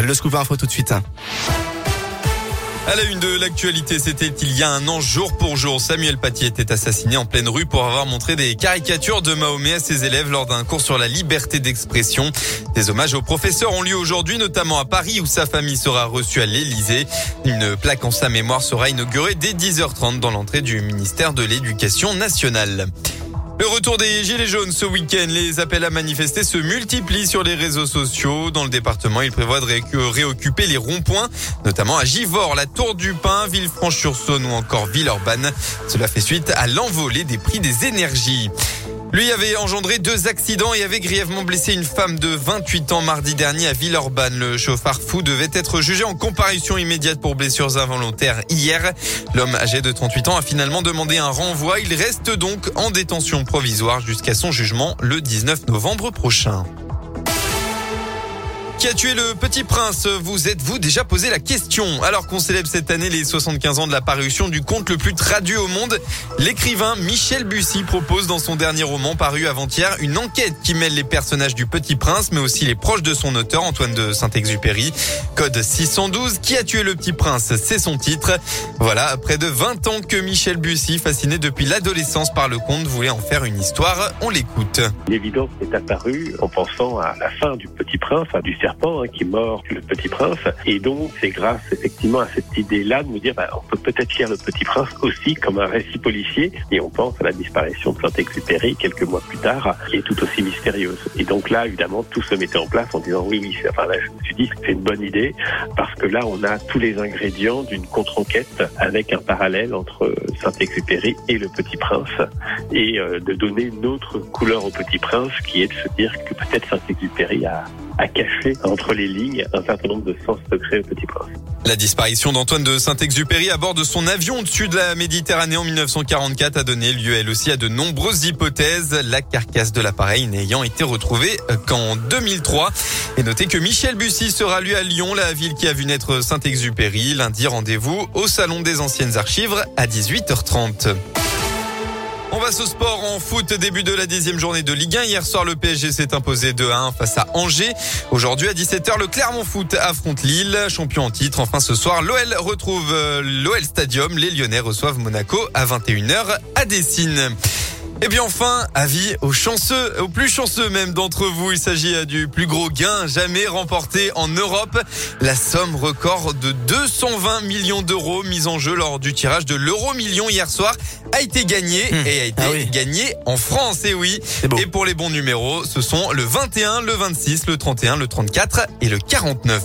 Le scoop info tout de suite. À la une de l'actualité, c'était il y a un an, jour pour jour, Samuel Paty était assassiné en pleine rue pour avoir montré des caricatures de Mahomet à ses élèves lors d'un cours sur la liberté d'expression. Des hommages aux professeurs ont lieu aujourd'hui, notamment à Paris où sa famille sera reçue à l'Élysée. Une plaque en sa mémoire sera inaugurée dès 10h30 dans l'entrée du ministère de l'Éducation nationale. Le retour des Gilets jaunes ce week-end. Les appels à manifester se multiplient sur les réseaux sociaux. Dans le département, il prévoit de réoccuper les ronds-points, notamment à Givors, la Tour du Pin, Villefranche-sur-Saône ou encore Villeurbanne. Cela fait suite à l'envolée des prix des énergies. Lui avait engendré deux accidents et avait grièvement blessé une femme de 28 ans mardi dernier à Villeurbanne. Le chauffard fou devait être jugé en comparution immédiate pour blessures involontaires hier. L'homme âgé de 38 ans a finalement demandé un renvoi. Il reste donc en détention provisoire jusqu'à son jugement le 19 novembre prochain. Qui a tué le petit prince Vous êtes-vous déjà posé la question Alors qu'on célèbre cette année les 75 ans de la parution du conte le plus traduit au monde, l'écrivain Michel Bussy propose dans son dernier roman paru avant-hier une enquête qui mêle les personnages du petit prince mais aussi les proches de son auteur Antoine de Saint-Exupéry. Code 612, Qui a tué le petit prince C'est son titre. Voilà, près de 20 ans que Michel Bussy, fasciné depuis l'adolescence par le conte, voulait en faire une histoire. On l'écoute. L'évidence est apparue en pensant à la fin du petit prince, du cercle Hein, qui mord le Petit Prince. Et donc, c'est grâce effectivement à cette idée-là de nous dire, bah, on peut peut-être lire le Petit Prince aussi comme un récit policier. Et on pense à la disparition de Saint-Exupéry quelques mois plus tard, qui est tout aussi mystérieuse. Et donc là, évidemment, tout se mettait en place en disant, oui, oui, enfin là, je me suis dit, c'est une bonne idée, parce que là, on a tous les ingrédients d'une contre-enquête avec un parallèle entre Saint-Exupéry et le Petit Prince, et euh, de donner une autre couleur au Petit Prince, qui est de se dire que peut-être Saint-Exupéry a, a caché entre les lignes un certain nombre de sens secrets au Petit Prince. La disparition d'Antoine de Saint-Exupéry à bord de son avion au-dessus de la Méditerranée en 1944 a donné lieu elle aussi à de nombreuses hypothèses, la carcasse de l'appareil n'ayant été retrouvée qu'en 2003. Et notez que Michel Bussy sera lui à Lyon, la ville qui a vu naître Saint-Exupéry. Lundi, rendez-vous au Salon des Anciennes Archives à 18h30. On va au sport en foot, début de la dixième journée de Ligue 1. Hier soir, le PSG s'est imposé 2-1 face à Angers. Aujourd'hui, à 17h, le Clermont Foot affronte Lille, champion en titre. Enfin, ce soir, l'OL retrouve euh, l'OL Stadium. Les Lyonnais reçoivent Monaco à 21h à Dessine. Et bien enfin, avis aux chanceux, aux plus chanceux même d'entre vous. Il s'agit euh, du plus gros gain jamais remporté en Europe. La somme record de 220 millions d'euros mise en jeu lors du tirage de l'euro million hier soir a été gagnée hmm. et a été ah gagnée en France. Et oui. Et pour les bons numéros, ce sont le 21, le 26, le 31, le 34 et le 49.